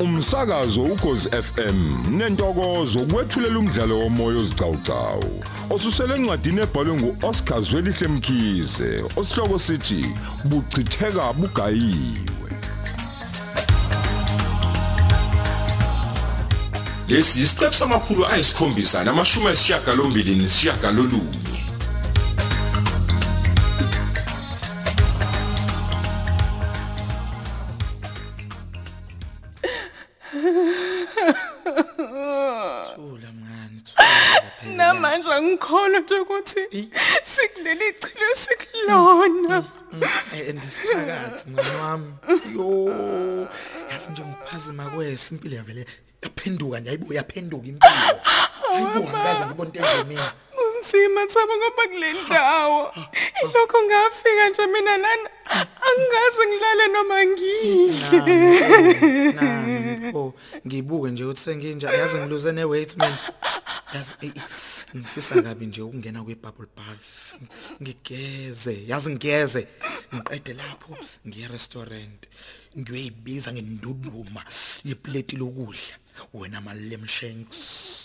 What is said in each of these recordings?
umsakazo ukhozi FM nentokozo kwethulela umdlalo womoya ozicawucawu osusele encwadini ebhalwe nguOscar Zwelihle Mkhize osihloko sithi buchitheka bugayiwe. Lesi isiqephu samakhulu ayisikhombisa namashumi ayisishiyagalombili nesishiyagalolunye Thula mngani, thula phela. namanje angikholwa nje ukuthi sikuleli chilo sikulona. Eh ndisiphakathi mngani wami. Yo, yazi nje ngokuphazima kwesi impilo yavele yaphenduka nje ayibo yaphenduka impilo. Ayibo angaze ngibone into enjemini. kunzima thaba ngoba kule ndawo. Lokho ngafika nje mina nana angazi ngilale noma ngidle Nami. Oh ngibuke nje ukuthi senginjani yazi ngiluze ne weight mina. Yazi ngifisa kabi nje ukungena kwe bubble bath. Ngigeze, yazi ngigeze. Ngiqede lapho ngiye restaurant. Ngiyoyibiza ngenduduma yeplate lokudla. Wena malam shanks.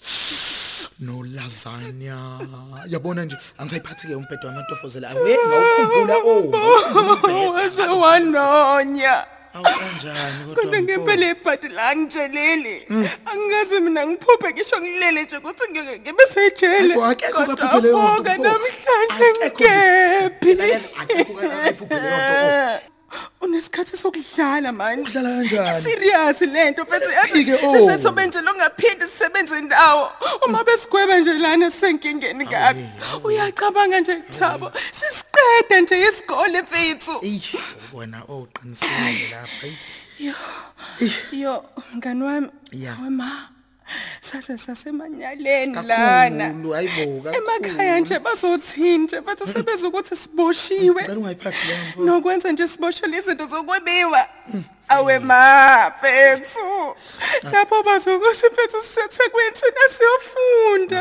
no lasagna yabona nje angisayiphathi ke umbhedo wamantofozela awe ngawukhumbula oh waze wanonya awu kanjani kodwa? Kodwa ngempela ibhadi la ngitsheleli angazi mina ngiphuphe ngisho ngilele nje ukuthi ngeke ngibe sejele. Hayibo, akekho Kodwa okaphuphe leyo nto, bonke Mpo. namhlanje Akekho nje. ngikephi Lalela, akekho akaphuphe leyo nto, unesikhathi sokudlala manje Udlala kanjani? serious lento mfethu Siphike, oh. sisethobe nje longaphindi sisebenze indawo. Uma besigweba nje lana senkingeni kabi uyacabanga nje thabo. Sisiqeda nje isikole mfethu Eish wena oqinisile lapha eyi. Yo. Yo, ngani wami. Wema. Sase sasemanyaleni lana. Emakhaya nje bazothini nje bathi sebeza ukuthi siboshiwe. Ngicela ungayiphathi nto Nokwenza nje siboshelwe izinto zokwebiwa. Awe ma, fethu. Lapho bazokuthi fethu sisethe kwethina siyofunda.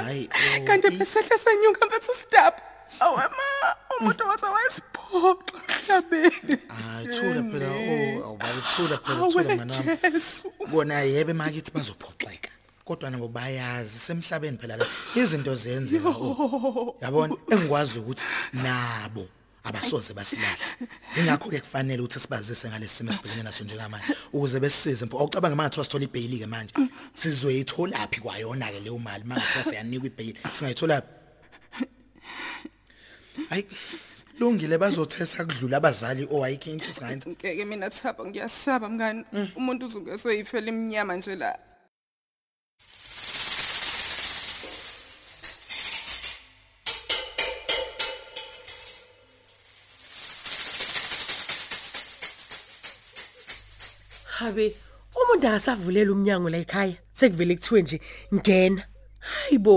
Oh, Kanti i- besehla senyuka fethu stop. Awe ma, umuntu waze wayesiphoqa emhlabeni. hayi thula phela oh awubayithula phela Awe thula mana Jesu. bona yebe makithi bazophoxeka. Kodwa nabo bayazi semhlabeni phela la izinto zenzeka oh. yabona? Engikwazi ukuthi nabo abasoze basilahla ingakho ke kufanele ukuthi sibazise ngalesi simo esibhekene naso njengamanje ukuze besisize mpo awucabanga mangathiwa sithola ibhayili ke manje. Sizoyithola phi kwayona ke leyo mali? Mangathiwa siyanikwa ibhayili singayithola hayi lungile bazothetha kudlula abazali owayikho into singayenza ngeke mina thaba ngiyasaba mngani umuntu uzungezwe yifela iminyama nje la Habe umuntu akasavulela umnyango la ekhaya sekuvele kuthiwe nje ngena. Hayibo.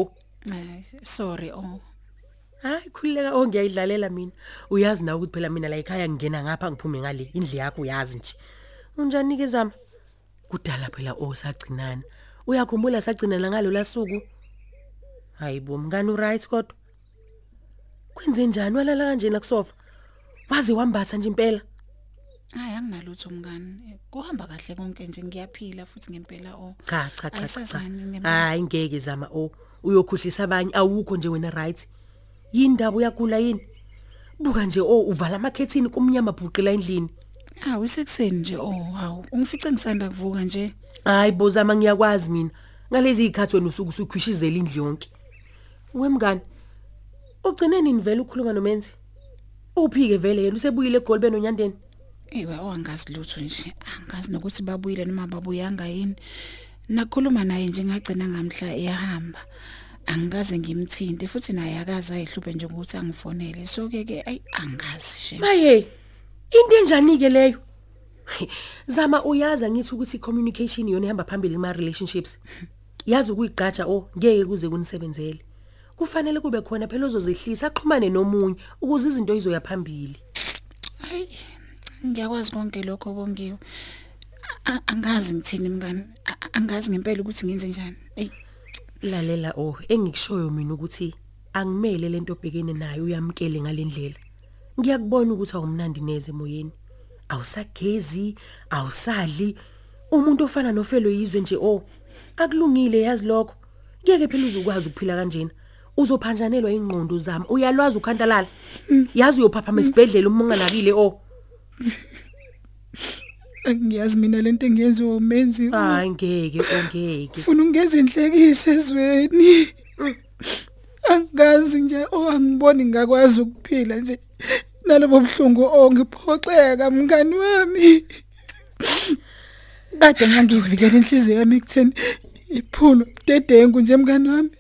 Hayi sorry oh. Hayi khulileka oh ngiyayidlalela mina. Uyazi na ukuthi phela mina la ekhaya ngingena ngapha ngiphume ngale indle yakho uyazi nje. Unjani ke zama? Kudala phela osagcinana. Uyakhumbula sagcinana ngalo lasuku? Hayibo mngani u right kodwa. Kwenze njani walala kanje la kusofa? Waze wambatha nje impela. Hayi anginalutho mngani. Kuhamba kahle konke nje ngiyaphila futhi ngempela oh. Cha cha cha cha. Ayisazani cha. ngempela. Hayi ngeke zama o. Uyokhuhlisa abanye awukho nje wena right. Yindaba uyagula yini? Buka nje o uvala amakhethini kumnyama bhuqila endlini. Ah usekuseni nje oh hawu ungifice ngisanda kuvuka nje. Hayi bozama ngiyakwazi mina. Ngalezi izikhathi wena usuku usukhwishizela indlu yonke. Wemngani. Ugcine nini vele ukukhuluma nomenzi? Uphike vele yena usebuyile eGolbe nonyandeni. Ewe awangazi lutho nje. Angazi nokuthi babuyile noma babuyanga yini. Nakhuluma naye nje ngagcina ngamhla eyahamba. Angikaze ngimthinte futhi naye akazi ayihluphe nje ukuthi angifonele. So ke ke ay angazi nje. Maye. Into enjani ke leyo? Zama uyaza ngithi ukuthi communication yona ihamba phambili kuma relationships. Yazi ukuyigqaja oh ngeke kuze kunisebenzele. Kufanele kube khona phela ozozehlisa axhumane nomunye ukuze izinto izoya phambili. Hayi ngiyakwazi konke lokho bongiwe. A- a- Angazi ngithini mngani. A- Angazi ngempela ukuthi ngenze njani. Ey Lalela oh engikushoyo mina ukuthi angimele lento obhekene nayo uyamkele ngalendlela. Ngiyakubona ukuthi awumnandi neze emoyeni. Awusagezi, awusadli, umuntu ofana nofelo yizwe nje oh akulungile yazi lokho. Ngeke phela uzukwazi ukuphila kanjena. Uzophanjanelwa ingqondo zami. Uyalwazi ukhantalala. Yazi uyophapha esibhedlela uma unganakile oh. Ngiyazi mina lento engiyenziwa umenzi. hayi ngeke ongeke Ufuna ungeze inhlekise ezweni. Angazi nje oh angiboni ngakwazi ukuphila nje. Nalobo buhlungu oh ngiphoxeka mngani wami. Kade ngangivikela inhliziyo yami ekutheni iphulo dedengu nje mngani wami.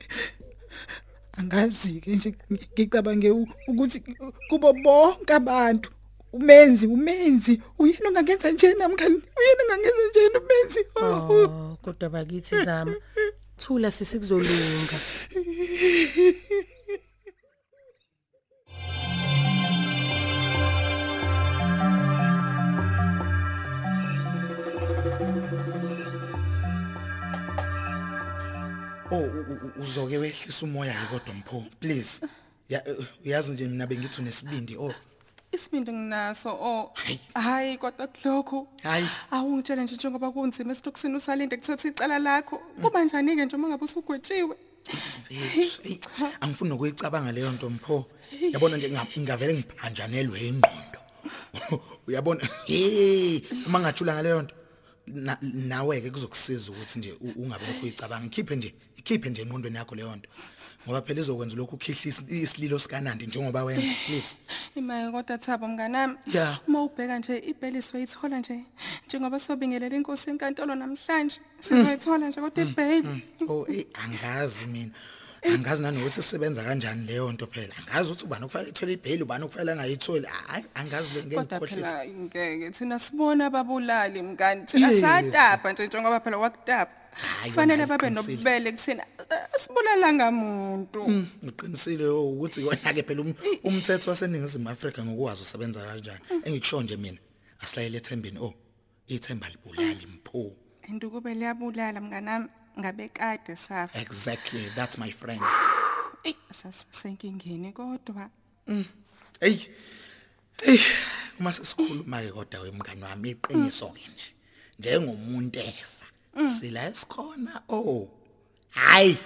Angazi ke nje ngicabange ukuthi kubo bonke abantu umenzi umenzi uyena ongangenza njena mngani uyena ongangenza njena umenzi oh. oh kodwa bakithi zama thula sisikuzolunga Oh u- u- u- uzoke wehlisa umoya ke kodwa mpho please. Ya eh, uyazi nje mina bengithi unesibindi oh Isibindi nginaso oh Hayi. hayi kodwa kulokho Hayi. awungitshela nje njengoba kunzima esitokisini usalinde kuthatha icala lakho kuba njani ke nje uma ngabe usugwetshiwe Bethu, eyi, angifuni nokuyicabanga leyo nto mpho. Yabona nje nga- ngavele ngiphanjanelwe ingqondo. Uyabona? Hey, uma ngathula ngaleyo nto na- nawe ke kuzokusiza ukuthi nje u- ungabe lokhu uyicabanga. Ikhiphe nje, ikhiphe nje engqondweni yakho leyo nto. Ngoba phela izokwenza lokhu ukhihlisa isililo sikanandi njengoba wenza, please. imaye kodwa thabo mnganami Ya. uma ubheka nje ibheliso yithola nje njengoba sobingelela inkosi enkantolo namhlanje sizoyithola nje kodwa ibail Oh, eh angazi mina. Angazi nanokuthi sisebenza kanjani leyo nto phela. Angazi ukuthi ubani okufanele ithole ibail, ubani okufanele angayitholi. Hayi, angazi lo ngeke kodwa ngikhohlise. phela ngeke thina sibona ababulali mngani thina Yes. satapa nje njengoba phela wakutapa Hayi, kufanele wena babe uqinisile. nobubele kuthina asibulalanga muntu Ngiqinisile oh, ukuthi wena ke phela um- umthetho waseningizimu Afrika ngokwazi usebenza kanjani. Engikusho nje mina, asilayele ethembeni oh. Ithemba libulali mpho. indukube liyabulala mnganami ngabe kade safa Exactly, that's my friend. eyi sasenkingeni kodwa Hey. Hey, uma sesikhuluma ke kodwa wemngani wami iqiniso ke nje. Njengomuntu efa. Sila esikhona oh. Hayi.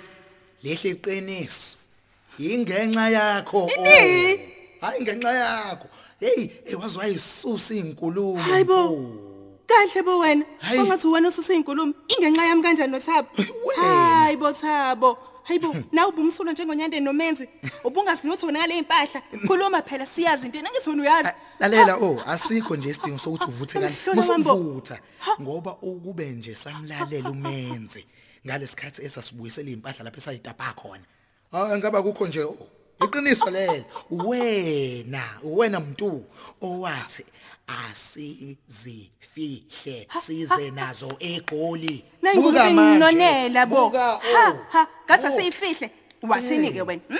Lehle iqiniso. Ingenxa yakho. oh. Hayi ngenxa yakho. Hey, ewazwa isusa izinkulumo. Hayibo. kahle bo wena ongathi wena ususa inkulumo ingenxa yami kanjani nothabo hayibo thabo hayibo nawe ubumsulwa njengonyandeni nomenzi. Ubungazilutho wena ngale impahla khuluma phela siyazi into nangithi wena uyazi. Lalela oh asikho nje isidingo sokuthi uvuthe kanti Mhlola wambo. musuvutha ngoba ukube nje samlalela umenze ngalesikhathi esasibuyisela impahla lapha esayitapa khona. Ah ngaba kukho nje oh iqiniso lelo. Wena wena mntu owathi asizifihle size nazo egoli. Nayingube Buka manje, nginonela bo. buka, ha oh, ha ngase oh. siyifihle wathini ke wena hm?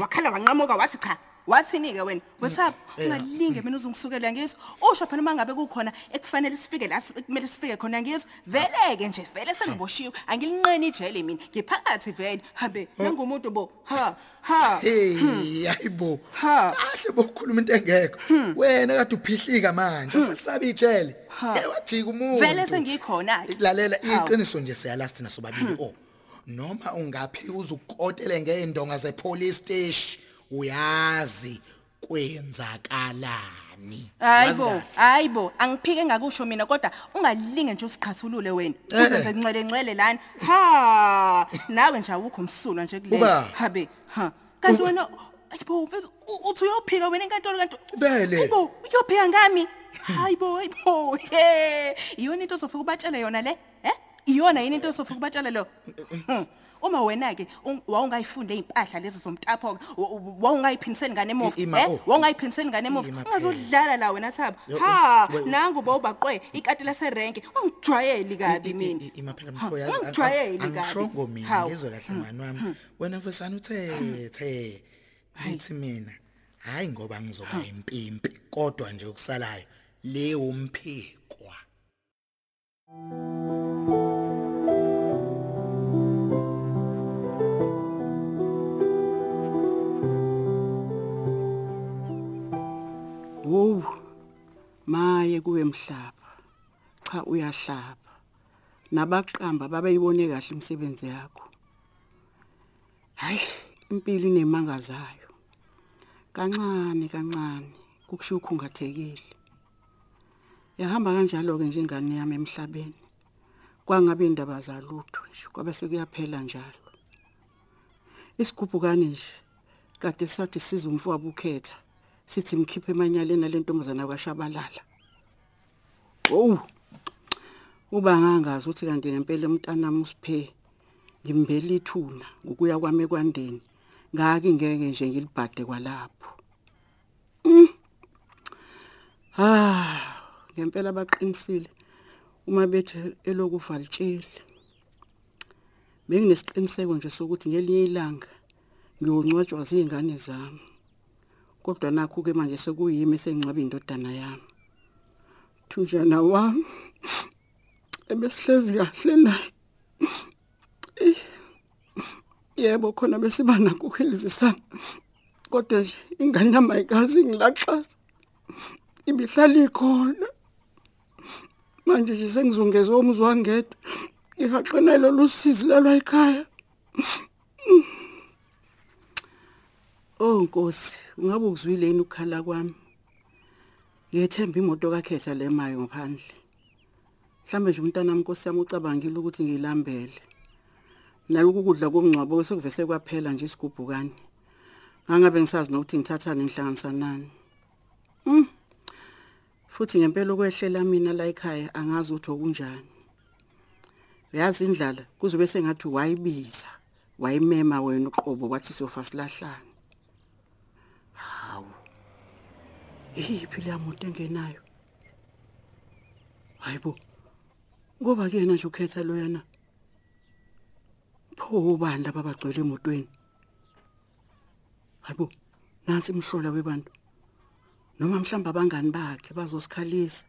wakhala wanqamuka wathi cha wathini ke wena wethapha ungalinge mina uzungisukela ngizwe usho phela uma ngabe kukhona ekufanele sifike la si- kumele sifike khona ngizwe veleke nje vele sengiboshiwe. Angilinqeni ijele mina. Ngiphakathi vele. Habe nangumuntu bo. Ha ha. Hey hayibo. Ha. Kahle bokukhuluma into engekho. Wena kade uphihlika manje usasaba ijele. Ewajika umuntu. vele sengikhona ke Lalela Hawu. iqiniso nje siyalast thina sobabili oh. Noma ungaphi uzukotele ngeindonga zepolice station. Uyazi kwenzakalani. Hayibo, Yazi kahle. hayibo, angiphike ngakusho mina kodwa ungalinge nje usiqhathulule wena. Uzenze ncwele ncwele lana. Ha, nawe nje awukho umsulwa nje kule. Uba. Habe, ha. Kanti wena hayibo, ufeza u- uthi uyophika wena enkantolo kanti. Vele. Hayibo, uyophika ngami. Hayibo, hayibo. He, iyona into osofika ubatshele yona le? Eh? Iyona yini into osofika ubatshele lo? Hmm. Uma wena ke wawungayifunde impahla lezi zomtapho wawungayiphiniseni ngane emuva I- ima, eh oh. wawungayiphiniseni ngane emuva. Ima ungazodlala la wena thaba Yo, ha we- we- nangu bawubaqwe ikati laserenke. Ungijwayeli kabi mina. imaphela Ha, mfo yazi ungijwayeli kabi. angishongo mina Hawu. ngizwe kahle mani wami. wena mfosana uthethe ngithi mina hayi ngoba ngizoba impimpi kodwa nje okusalayo le umphikwa Wo. Maye kuwe mhlaba. Cha uyahlaba. nabaqamba babeyibone kahle imisebenzi yakho. Hayi impilo inemanga zayo. Kancane kancane. Kukusho ukhungathekile. Yahamba kanjalo ke njengane yami emhlabeni. Kwangabe indaba zalutho nje kwabe sekuyaphela njalo. Isigubhukane nje kade sathi sizumfowabo ukhetha sithi mkhiphe emanyaleni lentombazana kwaShabalala oh uba ngangazi ukuthi kanti ngempela umntanami usiphe ngimbele ithuna ngokuya kwami ekwandeni. Ngaki ngeke nje ngilibhade kwalapho. Mm. ah ngempela baqinisile uma bethu elokufa litsheli. Benginesiqiniseko nje sokuthi ngelinye ilanga ngiyongcwatshwa zingane zami. Kodwa nakho ke manje sekuyimi esengcwaba indodana yami. Thunjana wami ebesihlezi kahle naye. Eh, yebo khona besiba nakho uhelizisana kodwa nje ingane yami ayikazi ngilaxaza ibihlala ikhona. Manje nje sengizungezwe umzi wangedwa. Ngihaqena lolu sizi lalwa ekhaya. Oh Nkosi, ungabe uzwile yini ukukhala kwami? Ngiyethemba imoto kakhetha lemayo ngaphandle. Mhlambe nje umntana wami yami ucabangile ukuthi ngilambele. Naloku kudla komngcwabo sekuvese kwaphela nje isigubhukane. Ngangabe ngisazi nokuthi ngithathane ngihlanganisa nani. Mm. Futhi ngempela okwehlela mina la ekhaya angazi ukuthi okunjani. Uyazi indlala kuzobe sengathi wayibiza, wayimema wena uqobo wathi sofa silahlane. Hawu. Iyiphi le moto engenayo? Hayibo. Ngoba kuyena nje ukhetha lo yana. Pho ubani laba bagcwele emotweni? Hayibo. Nansi imhlola webantu. Noma mhlamba abangani bakhe bazosikhalisa.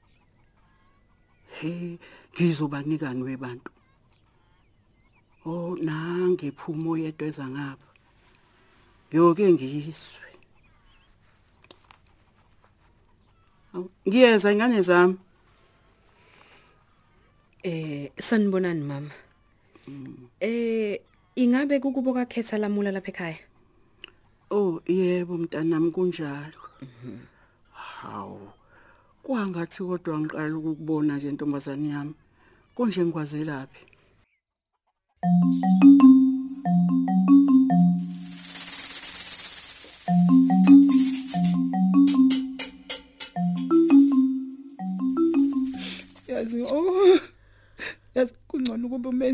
He, ngizobanikani webantu. Oh, nange phumo yedwa eza ngapha. Yoke ngiyiswe. Awu, Ngiyeza ingane zami. Eh sanibonani mama. Eh ingabe kukubo kakhetha lamula lapha ekhaya? Oh, yebo mntanami kunjalo. Hawu. Kwangathi kodwa ngiqala ukukubona nje ntombazane yami. Konje ngikwazelaphi? yazi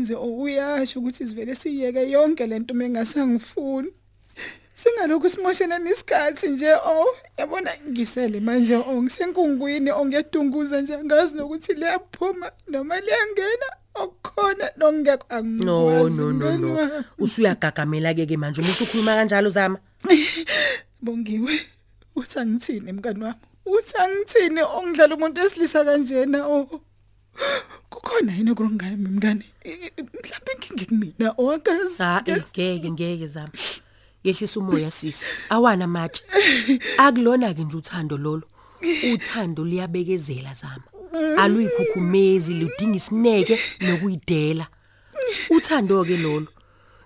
ukuba umenze uyasho ukuthi sivele siyeke yonke lento mengasangifuni singalokhu simoshena nesikhathi nje oh yabona ngisele manje oh ngisenkungwini ongedunguza nje ngazi nokuthi liyaphuma noma liyangena okukhona nokungekho no angikwazi no no. no usuyagagamela ke ke manje uma usukhuluma kanjalo zama bongiwe uthi angithini mngani wami? Uthi angithini ongidlala umuntu esilisa kanjena oh. Kukhona yini kurungami mngani mhlawumbe inkinga kumina owakazi cha ngeke ngeke zama yehlisa umoya sisi awana matshe akulona ke nje uthando lolo. Uthando liyabekezela zama aluyikhukhumezi ludinga isineke nokuyidela. Uthando ke lolo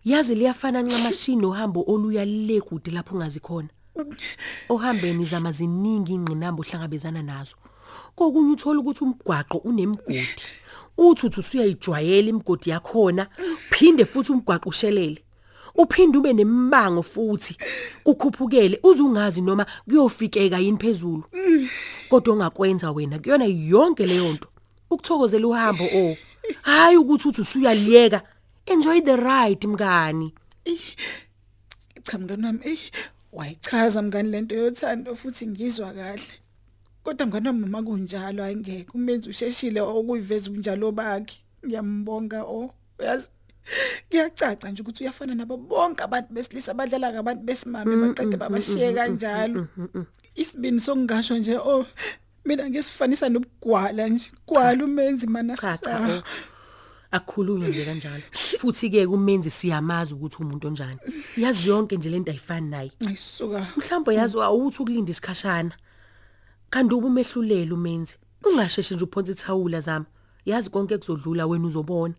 yazi liyafana ncamashini ohambo oluya le kude lapho ungazi khona. Ohambeni zama ziningi ingqinamba ohlangabezana nazo. Kokunye uthola ukuthi umgwaqo unemigodi uthi uthi usuyayijwayela imigodi yakhona phinde futhi umgwaqo ushelele. Uphinde ube nemibango futhi. Ukhuphukele uzungazi noma kuyofikeka yini phezulu. Kodwa ongakwenza wena kuyona yonke leyo nto. Ukuthokozela uhambo o. Hayi ukuthi uthi usuyaliyeka. Enjoy the ride mngani. Cha mngani wami eh wayichaza mngani lento yothando futhi ngizwa kahle. Kodwa mngani wami uma kunjalo ayingeke umenze usheshile okuyiveza ubunjalo bakhe. Ngiyambonga o. Uyazi kuyacaca nje ukuthi uyafana nabo bonke abantu besilisa abadlala ngabantu besimame baqede babashiye kanjalo isibini sokungasho nje oh mina ngisifanisa nobugwala nje. Gwala umenzi mana. Cha cha oh. akukhulunywe nje kanjalo. Futhi ke kumenzi siyamazi ukuthi umuntu onjani. Yazi yonke nje lento ayifani naye. Ayisuka. Mhlawumbe yazi awuthi ukulinda isikhashana. Kanti ube umehlulela umenzi? Ungasheshe nje uphonse ithawula zami. Yazi konke kuzodlula wena uzobona.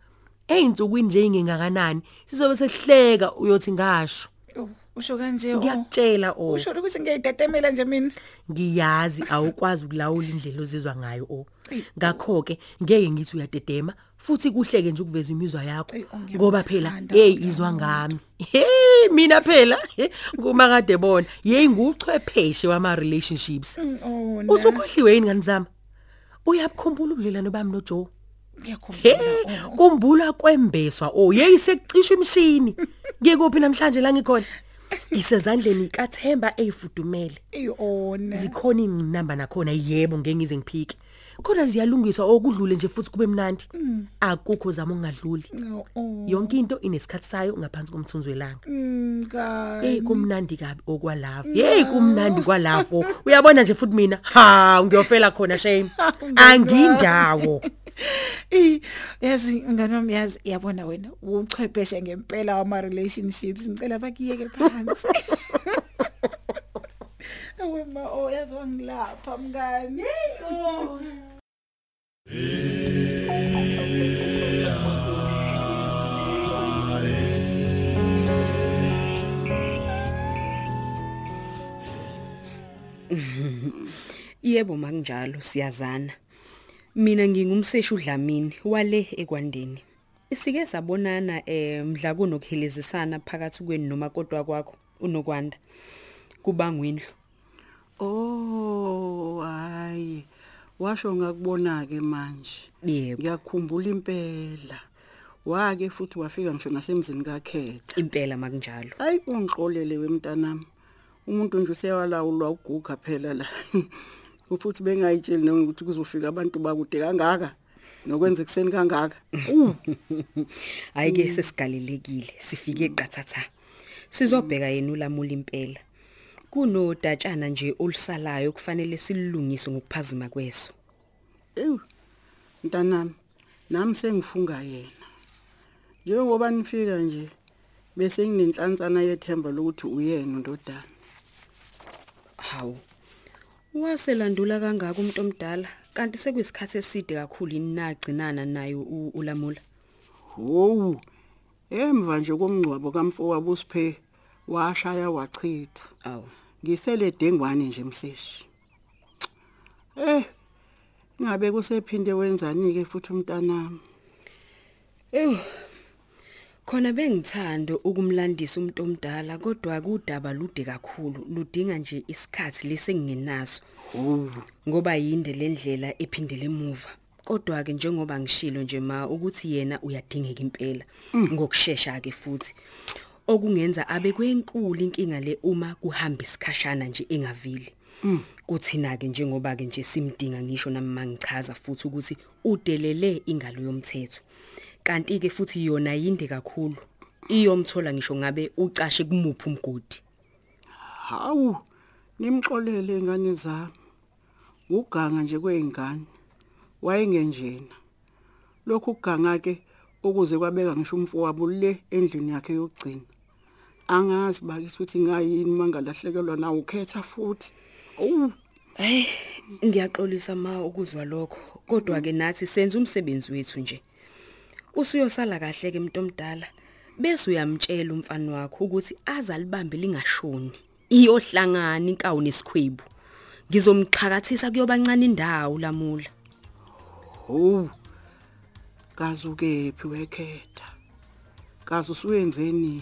Eyinsukwini nje ingengakanani sizobe sehleka uyothi ngasho. Oh, usho kanje oh. ngiyakutshela o usho ukuthi ngiyayidatamela nje mina. Ngiyazi awukwazi ukulawula indlela ozizwa ngayo o ngakho ke ngeke ngithi uyadedema. Futhi kuhleke nje ukuveza imizwa yakho. Eyi, oh, ngiyakuzithanda, ngoba phela hey izwa ngami. Hey mina phela he, nguma kade bona. Hey nguchwepheshe wama relationships oh na. Usukhohliwe yini ngani zami uyabukhumbula ubudlelwane bami noJoe? Ngiyakhumbula He, kumbula kwembeswa. Oh yeyi sekucisha imshini. Ngiye kuphi namhlanje la ngikhona? Isezandleni kaThemba eyifudumele. Iyona zikhona inamba nakhona yebo ngeke ngize ngiphike. Kodwa ziyalungiswa okudlule nje futhi kube mnandi. Akukho zama ungadluli oh. Yonke into inesikhathi sayo ngaphansi komthunzi welanga. Ngani hey kumnandi kabi okwalapho hey kumnandi kwalapho. Uyabona nje futhi mina? Ha ngiyofela khona shame. Angindawo. Eh yazi ngani wami yazi yabona wena? Uchwepheshe ngempela wama relationships ngicela bakiyeke phansi. Awema oh yazi wangilapha mngani oh Yebo makunjalo siyazana. Mina ngingumseshi uDlamini wale ekwandeni. Isike sabonana eh mdla kunokuhelezisana phakathi kweni noma kodwa kwakho unokwanda. Kuba ngwindlu. Oh hayi. Washo ngakubona ke manje. Yebo, ngiyakhumbula impela. Wake futhi wafika ngisho nasemzini kakhetha. Impela makunjalo. hayi ungixolele wemntanami umuntu nje useyawalawulwa uguga phela la. Futhi bengayitsheli nokuthi kuzofika abantu bakude kangaka nokwenza ekseni kangaka. Uh Ayike sesigalelekile. Sifike eqathatha. Sizobheka yena ulamula impela. Kunodatshana nje olusalayo kufanele silungise ngokuphazima kweso. ewu mntanami nami sengifunga yena njengoba nifika nje bese nginenhlantsana yethemba lokuthi uyena ndodana Hawu. Waselandula kangaka umuntu omdala kanti sekuyisikhathi eside kakhulu inagcinana nayo ulamula. Hawu. Emva nje komngcwabo kamfowabo usiphe washaya wachitha. Awu. Ngisele dengwane nje mseshi. Eh. Ngabe kusephinde wenzani ke futhi umntanami? Ew. Khona bengithanda ukumlandisa umuntu omdala kodwa kudaba lude kakhulu ludinga nje isikhathi lesenginenaso Hawu. ngoba yinde lendlela ephindele emuva. Kodwa ke njengoba ngishilo nje ma ukuthi yena uyadingeka impela ngokusheshsha ke futhi okungenza abe kwenkulu inkinga le uma kuhamba isikhashana nje engavili. Kuthina ke njengoba ke nje simdinga ngisho nami mangichaza futhi ukuthi udelele ingalo yomthetho. Kanti ke futhi yona yinde kakhulu. Iyomthola ngisho ngabe ucashe kumuphi umgodi. Hawu. Nimxolele ingane zami. Uganga nje kweingane. Wayengenjena. Lokhu kuganga ke ukuze kwabeka ngisho umfowabo le endlini yakhe yokugcina. Angazi bakithi ukuthi ngayini mangalahlekelwa nawo ukhetha futhi. Awu. Hey, ngiyaxolisa ma ukuzwa lokho. Kodwa ke nathi senza umsebenzi wethu nje. Usuyosala kahle ke umuntu omdala. Bese uyamtshela umfana wakho ukuthi azalibambe lingashoni. Iyohlangana inkawu nesikhwebu. Ngizomxhakathisa kuyobancane indawo lamula. Hawu. Kazuke phi wekhetha. Kazi usuyenzeni?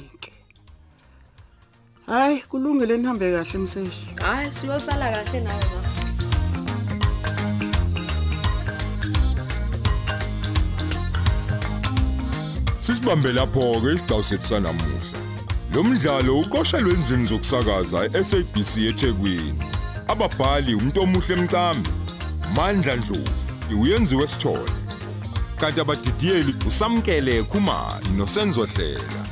Hayi kulungile nihambe kahle mseshi. Hayi, siyosala kahle nawe ma. Sisibambe lapho ke isigcawu sethu sanamuhla. Lo mdlalo uqoshelwe endlini zokusakaza eSABC eThekwini. Ababhali umuntu omuhle emcambi, Mandla Dlovu, uyenziwe sithole. Kanti abadidiyeli usamkele Khumalo noSenzo Hlela.